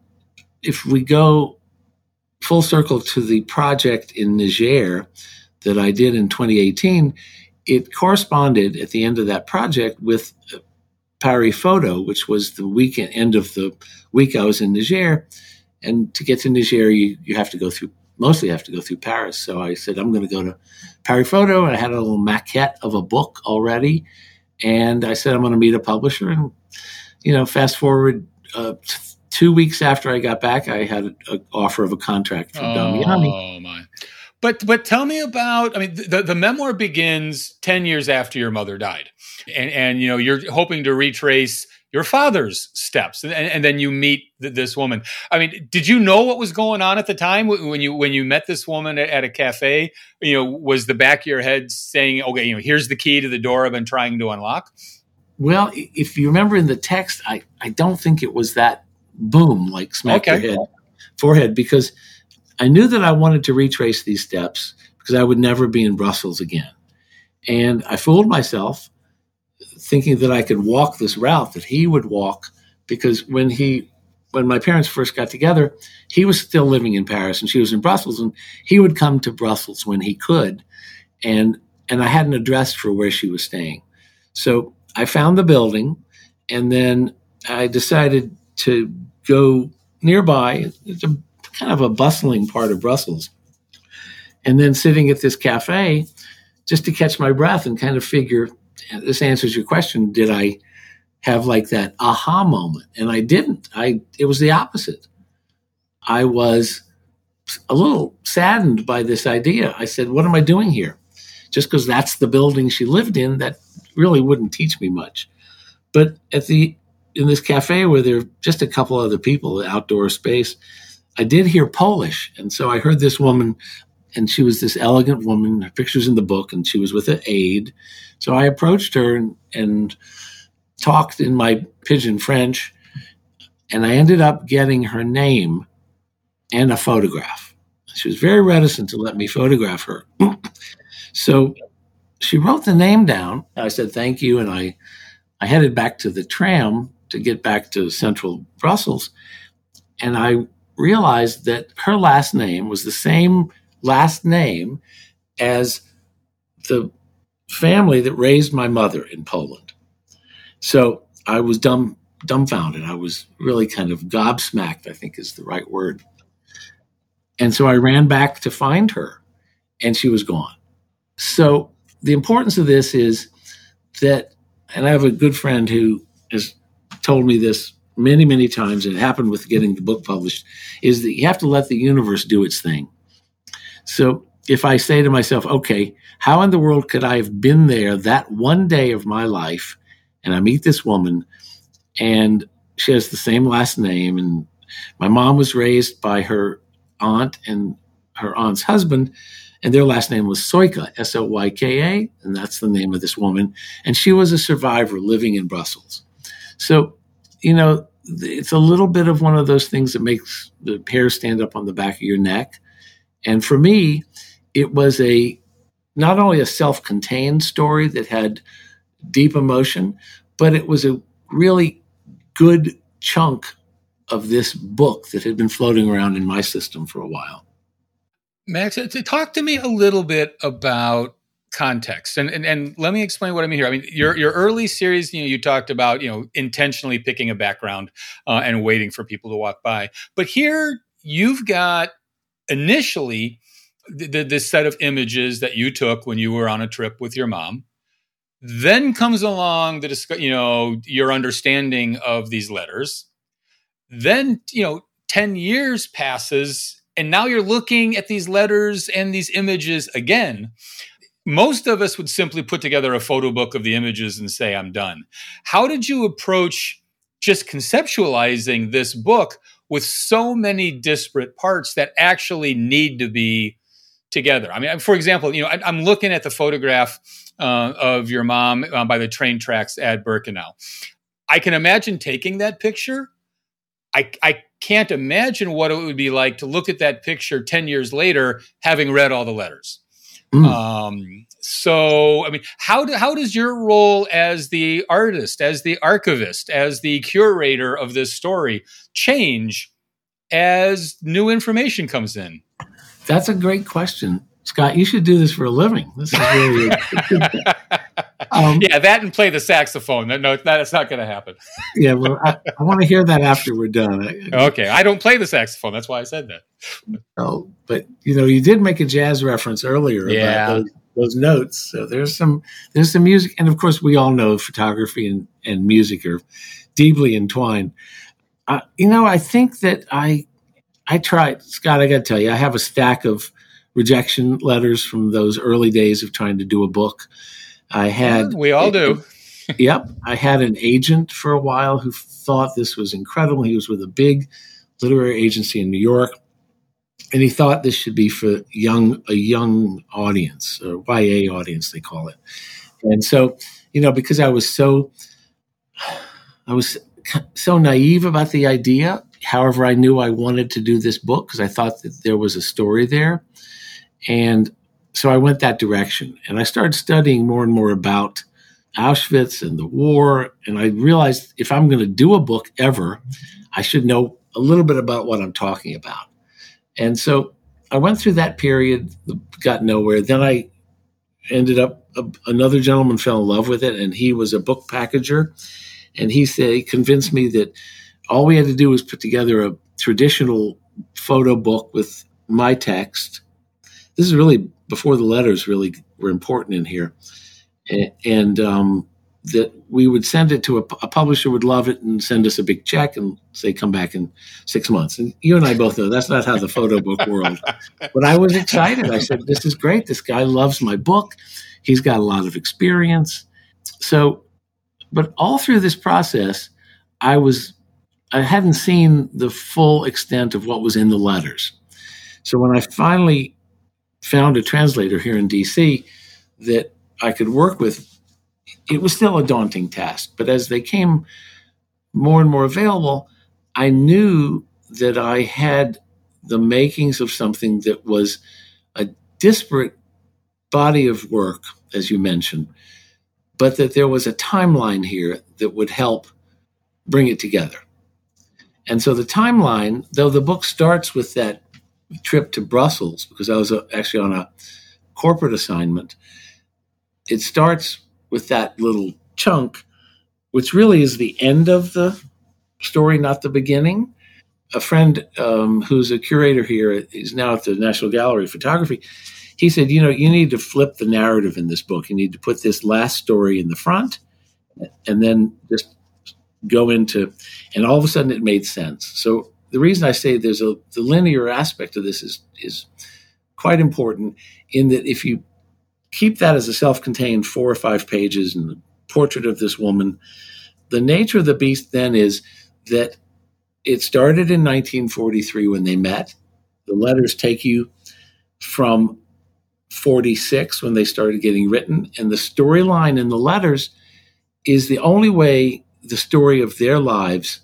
if we go full circle to the project in Niger that I did in 2018, it corresponded at the end of that project with Paris Photo, which was the weekend end of the week I was in Niger. And to get to Niger, you, you have to go through, mostly have to go through Paris. So I said, I'm going to go to Paris Photo. And I had a little maquette of a book already. And I said, I'm going to meet a publisher. And, you know, fast forward uh, two weeks after I got back, I had an offer of a contract from oh, Damiani. But but tell me about. I mean, the the memoir begins ten years after your mother died, and and you know you're hoping to retrace your father's steps, and, and then you meet this woman. I mean, did you know what was going on at the time when you when you met this woman at a cafe? You know, was the back of your head saying, "Okay, you know, here's the key to the door I've been trying to unlock"? Well, if you remember in the text, I, I don't think it was that boom, like smack okay. your head, forehead, because I knew that I wanted to retrace these steps because I would never be in Brussels again. And I fooled myself thinking that I could walk this route that he would walk because when he when my parents first got together, he was still living in Paris and she was in Brussels and he would come to Brussels when he could and and I had an address for where she was staying. So I found the building and then I decided to go nearby. It's a kind of a bustling part of Brussels. And then sitting at this cafe just to catch my breath and kind of figure this answers your question. Did I have like that aha moment? And I didn't. I it was the opposite. I was a little saddened by this idea. I said, "What am I doing here?" Just because that's the building she lived in, that really wouldn't teach me much. But at the in this cafe where there are just a couple other people, outdoor space, I did hear Polish. And so I heard this woman, and she was this elegant woman, her picture's in the book, and she was with an aide. So I approached her and, and talked in my pidgin French, and I ended up getting her name and a photograph. She was very reticent to let me photograph her. so she wrote the name down. I said, thank you. And I, I headed back to the tram to get back to central Brussels. And I realized that her last name was the same last name as the family that raised my mother in Poland. So I was dumb, dumbfounded. I was really kind of gobsmacked, I think is the right word. And so I ran back to find her, and she was gone. So the importance of this is that, and I have a good friend who has told me this many, many times, it happened with getting the book published, is that you have to let the universe do its thing. So if I say to myself, okay, how in the world could I have been there that one day of my life and I meet this woman and she has the same last name and my mom was raised by her aunt and her aunt's husband and their last name was Soyka, S O Y K A, and that's the name of this woman. And she was a survivor living in Brussels. So, you know, it's a little bit of one of those things that makes the hair stand up on the back of your neck. And for me, it was a not only a self-contained story that had deep emotion, but it was a really good chunk of this book that had been floating around in my system for a while. Max, talk to me a little bit about context and, and and let me explain what I mean here. I mean your your early series, you know, you talked about you know intentionally picking a background uh, and waiting for people to walk by, but here you've got initially the, this set of images that you took when you were on a trip with your mom. Then comes along the you know your understanding of these letters. Then you know ten years passes, and now you're looking at these letters and these images again most of us would simply put together a photo book of the images and say, I'm done. How did you approach just conceptualizing this book with so many disparate parts that actually need to be together? I mean, for example, you know, I, am looking at the photograph uh, of your mom uh, by the train tracks at Birkenau. I can imagine taking that picture. I, I can't imagine what it would be like to look at that picture 10 years later, having read all the letters. Mm. Um, so, I mean, how do, how does your role as the artist, as the archivist, as the curator of this story change as new information comes in? That's a great question, Scott. You should do this for a living. This is really. um, yeah, that and play the saxophone. No, that's not going to happen. yeah, well, I, I want to hear that after we're done. okay, I don't play the saxophone. That's why I said that. Oh, but you know, you did make a jazz reference earlier yeah. about those, those, notes. So there's some there's some music, and of course, we all know photography and, and music are deeply entwined. Uh, you know, I think that I I tried, Scott. I got to tell you, I have a stack of rejection letters from those early days of trying to do a book. I had we all do. yep, I had an agent for a while who thought this was incredible. He was with a big literary agency in New York, and he thought this should be for young a young audience, or YA audience they call it. And so, you know, because I was so I was so naive about the idea. However, I knew I wanted to do this book because I thought that there was a story there. And so I went that direction and I started studying more and more about Auschwitz and the war. And I realized if I'm going to do a book ever, I should know a little bit about what I'm talking about. And so I went through that period, got nowhere. Then I ended up, uh, another gentleman fell in love with it, and he was a book packager. And he said, he convinced me that all we had to do was put together a traditional photo book with my text. This is really before the letters really were important in here, and, and um, that we would send it to a, a, publisher would love it and send us a big check and say come back in six months. And you and I both know that's not how the photo book world. But I was excited. I said, "This is great. This guy loves my book. He's got a lot of experience." So, but all through this process, I was I hadn't seen the full extent of what was in the letters. So when I finally found a translator here in DC that I could work with, it was still a daunting task. But as they came more and more available, I knew that I had the makings of something that was a disparate body of work, as you mentioned, but that there was a timeline here that would help bring it together. And so the timeline, though the book starts with that trip to Brussels because I was uh, actually on a corporate assignment. It starts with that little chunk, which really is the end of the story, not the beginning. A friend um, who's a curator here, he's now at the National Gallery of Photography. He said, You know, you need to flip the narrative in this book. You need to put this last story in the front and then just go into, and all of a sudden it made sense. So the reason I say there's a the linear aspect of this is is quite important in that if you keep that as a self-contained four or five pages and the portrait of this woman, the nature of the beast then is that it started in 1943 when they met. The letters take you from 46 when they started getting written, and the storyline in the letters is the only way the story of their lives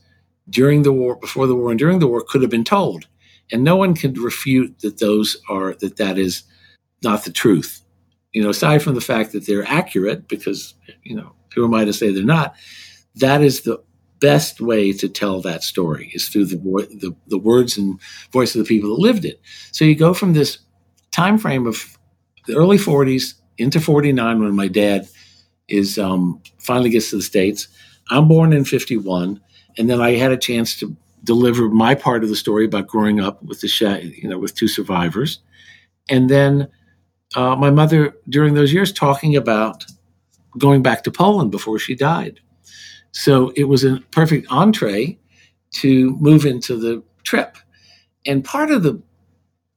during the war, before the war, and during the war could have been told. And no one can refute that those are that that is not the truth. You know, aside from the fact that they're accurate, because you know, who am I to say they're not? That is the best way to tell that story is through the, the, the words and voice of the people that lived it. So you go from this time frame of the early 40s into 49 when my dad is um, finally gets to the states. I'm born in 51, and then I had a chance to deliver my part of the story about growing up with the you know with two survivors, and then uh, my mother during those years talking about going back to Poland before she died. So it was a perfect entree to move into the trip. And part of the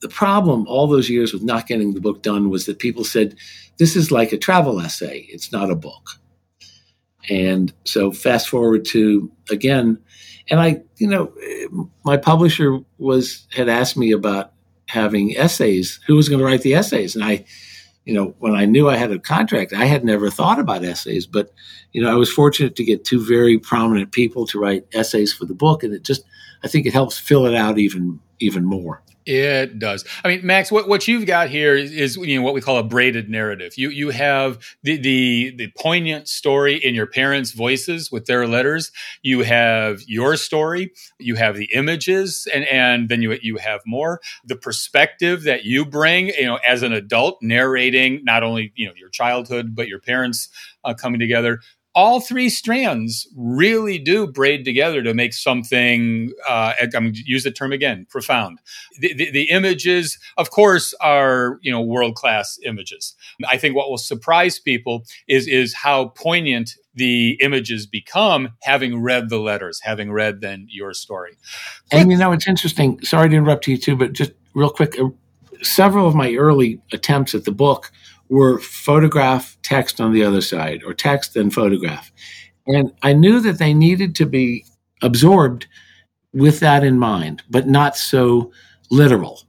the problem all those years with not getting the book done was that people said this is like a travel essay it's not a book and so fast forward to again and i you know my publisher was had asked me about having essays who was going to write the essays and i you know, when I knew I had a contract, I had never thought about essays, but you know, I was fortunate to get two very prominent people to write essays for the book, and it just, I think it helps fill it out even even more. It does. I mean, Max, what, what you've got here is, is, you know what we call a braided narrative. You you have the, the the poignant story in your parents' voices with their letters. You have your story. You have the images, and and then you you have more the perspective that you bring. You know, as an adult narrating not only you know your childhood but your parents uh, coming together all three strands really do braid together to make something uh, i'm going to use the term again profound. The, the, the images of course are you know world class images. I think what will surprise people is is how poignant the images become having read the letters having read then your story. And you know it's interesting sorry to interrupt you too but just real quick uh, several of my early attempts at the book were photograph text on the other side or text and photograph. And I knew that they needed to be absorbed with that in mind, but not so literal.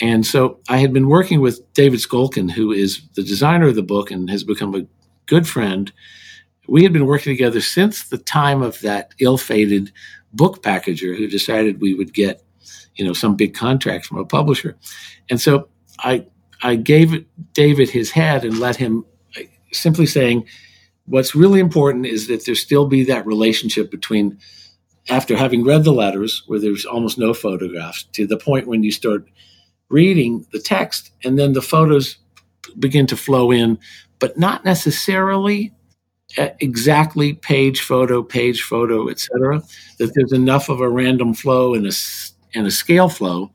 And so I had been working with David Skolkin, who is the designer of the book and has become a good friend. We had been working together since the time of that ill-fated book packager who decided we would get, you know, some big contract from a publisher. And so I I gave David his head and let him simply saying, what's really important is that there still be that relationship between after having read the letters where there's almost no photographs to the point when you start reading the text and then the photos begin to flow in but not necessarily eh, exactly page photo page photo etc that there's enough of a random flow and a and a scale flow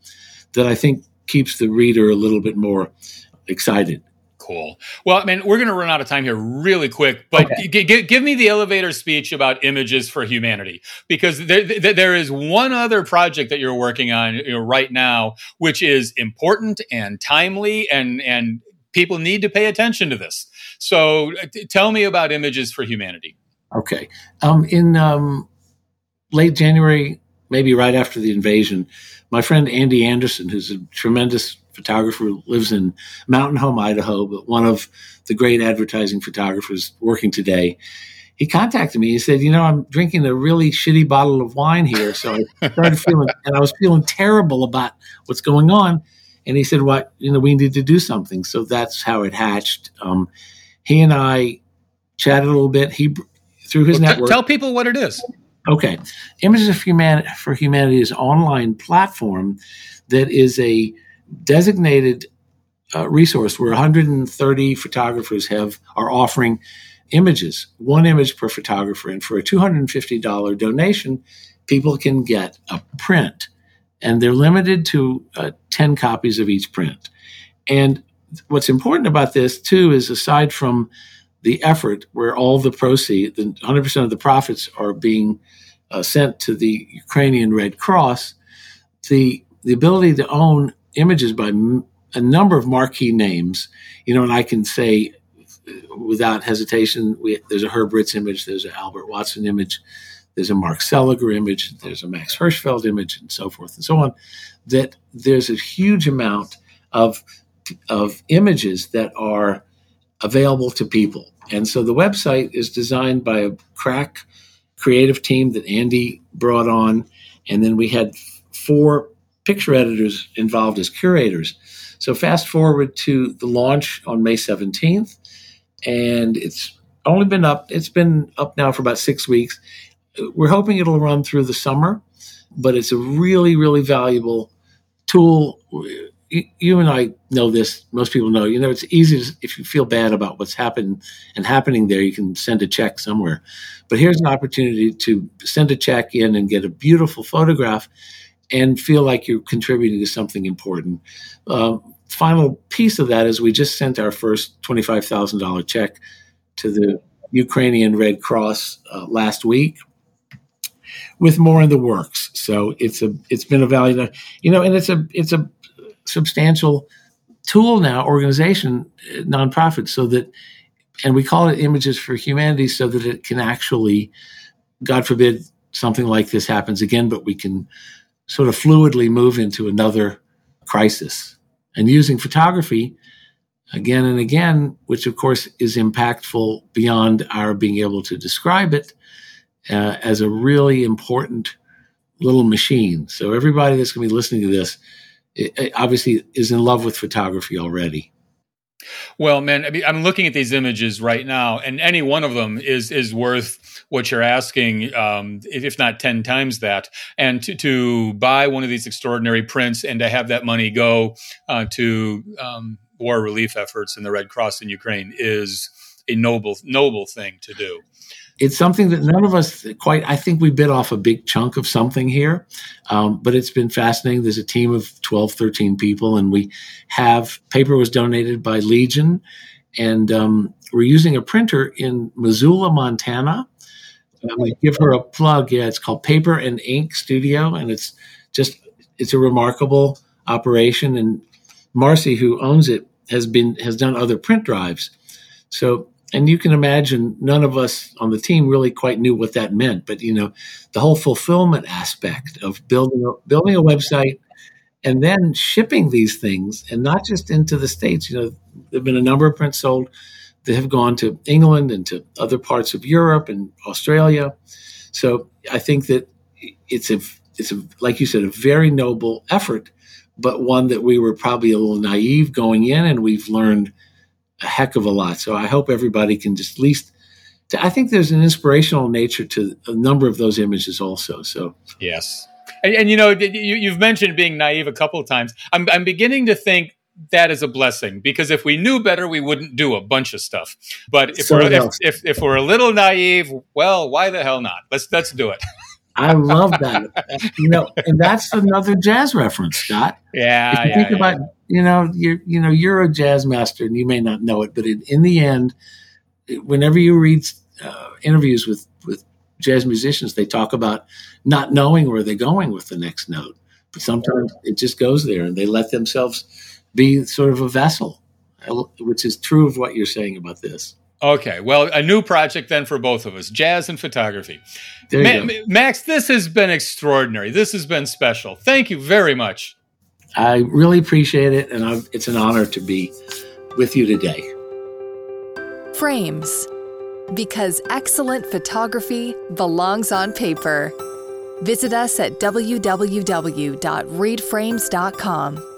that i think keeps the reader a little bit more excited. Cool. Well, I mean, we're going to run out of time here really quick, but okay. g- g- give me the elevator speech about images for humanity, because there, th- there is one other project that you're working on you know, right now, which is important and timely, and and people need to pay attention to this. So, t- tell me about images for humanity. Okay. Um, in um, late January, maybe right after the invasion, my friend Andy Anderson, who's a tremendous photographer, lives in Mountain Home, Idaho, but one of the great advertising photographers working today. He contacted me. He said, "You know, I'm drinking a really shitty bottle of wine here, so I started feeling, and I was feeling terrible about what's going on." And he said, "What? You know, we need to do something." So that's how it hatched. Um, he and I chatted a little bit. He through his well, network. T- tell people what it is. Okay. Images of Humanity for Humanity is an online platform that is a designated uh, resource where 130 photographers have are offering images, one image per photographer, and for a $250 donation, people can get a print, and they're limited to uh, 10 copies of each print. And what's important about this too is aside from the effort where all the proceeds, the 100% of the profits are being uh, sent to the Ukrainian Red Cross, the the ability to own images by m- a number of marquee names, you know, and I can say without hesitation, we, there's a Herb Ritts image, there's an Albert Watson image, there's a Mark Seliger image, there's a Max Hirshfeld image, and so forth and so on. That there's a huge amount of of images that are available to people. And so the website is designed by a crack creative team that Andy brought on. And then we had four picture editors involved as curators. So fast forward to the launch on May 17th, and it's only been up, it's been up now for about six weeks. we're hoping it'll run through the summer, but it's a really, really valuable tool. You and I know this. Most people know. You know, it's easy to, if you feel bad about what's happened and happening there. You can send a check somewhere, but here's an opportunity to send a check in and get a beautiful photograph, and feel like you're contributing to something important. Uh, final piece of that is we just sent our first twenty-five thousand dollar check to the Ukrainian Red Cross uh, last week with more in the works. So it's a it's been a value, you know, and it's a it's a substantial tool now, organization, nonprofit, so that, and we call it Images for Humanity, so that it can actually, God forbid, something like this happens again, but we can sort of fluidly move into another crisis. And using photography again and again, which of course is impactful beyond our being able to describe it, uh, as a really important little machine. So everybody that's going to be listening to this obviously is in love with photography already. Well, man, I mean, I'm looking at these images right now, and any one of them is is worth what you're asking, um, if not ten times that. And to, to buy one of these extraordinary prints and to have that money go uh, to um, war relief efforts in the Red Cross in Ukraine is a noble noble thing to do it's something that none of us quite i think we bit off a big chunk of something here. Um, but it's been fascinating. There's a team of 12 13 people and we have paper was donated by legion. And um, we're using a printer in missoula montana. I'm going to give her a plug. Yeah it's called paper and ink studio. And it's just it's a remarkable operation. And marcy who owns it has been has done other print drives. So and you can imagine none of us on the team really quite knew what that meant but you know the whole fulfillment aspect of building a, building a website and then shipping these things and not just into the states. You know there've been a number of prints sold that have gone to England and to other parts of Europe and Australia. So i think that it's a it's a like you said a very noble effort but one that we were probably a little naive going in and we've learned a heck of a lot. So I hope everybody can just at least. I think there's an inspirational nature to a number of those images also. So yes, and, and you know you, have mentioned being naive a couple of times. I'm, I'm beginning to think that is a blessing because if we knew better, we wouldn't do a bunch of stuff. But if so we're if, if, if, we're a little naive, well, why the hell not? Let's let's do it. I love that. you know, and that's another jazz reference, Scott. Yeah. If you yeah, think yeah, about, you know, you're, you know, you're a jazz master and you may not know it, but in, in the end, whenever you read uh, interviews with, with jazz musicians, they talk about not knowing where they're going with the next note. But sometimes it just goes there and they let themselves be sort of a vessel, which is true of what you're saying about this. Okay, well, a new project then for both of us jazz and photography. Ma- Max, this has been extraordinary. This has been special. Thank you very much. I really appreciate it, and I've, it's an honor to be with you today. Frames, because excellent photography belongs on paper. Visit us at www.readframes.com.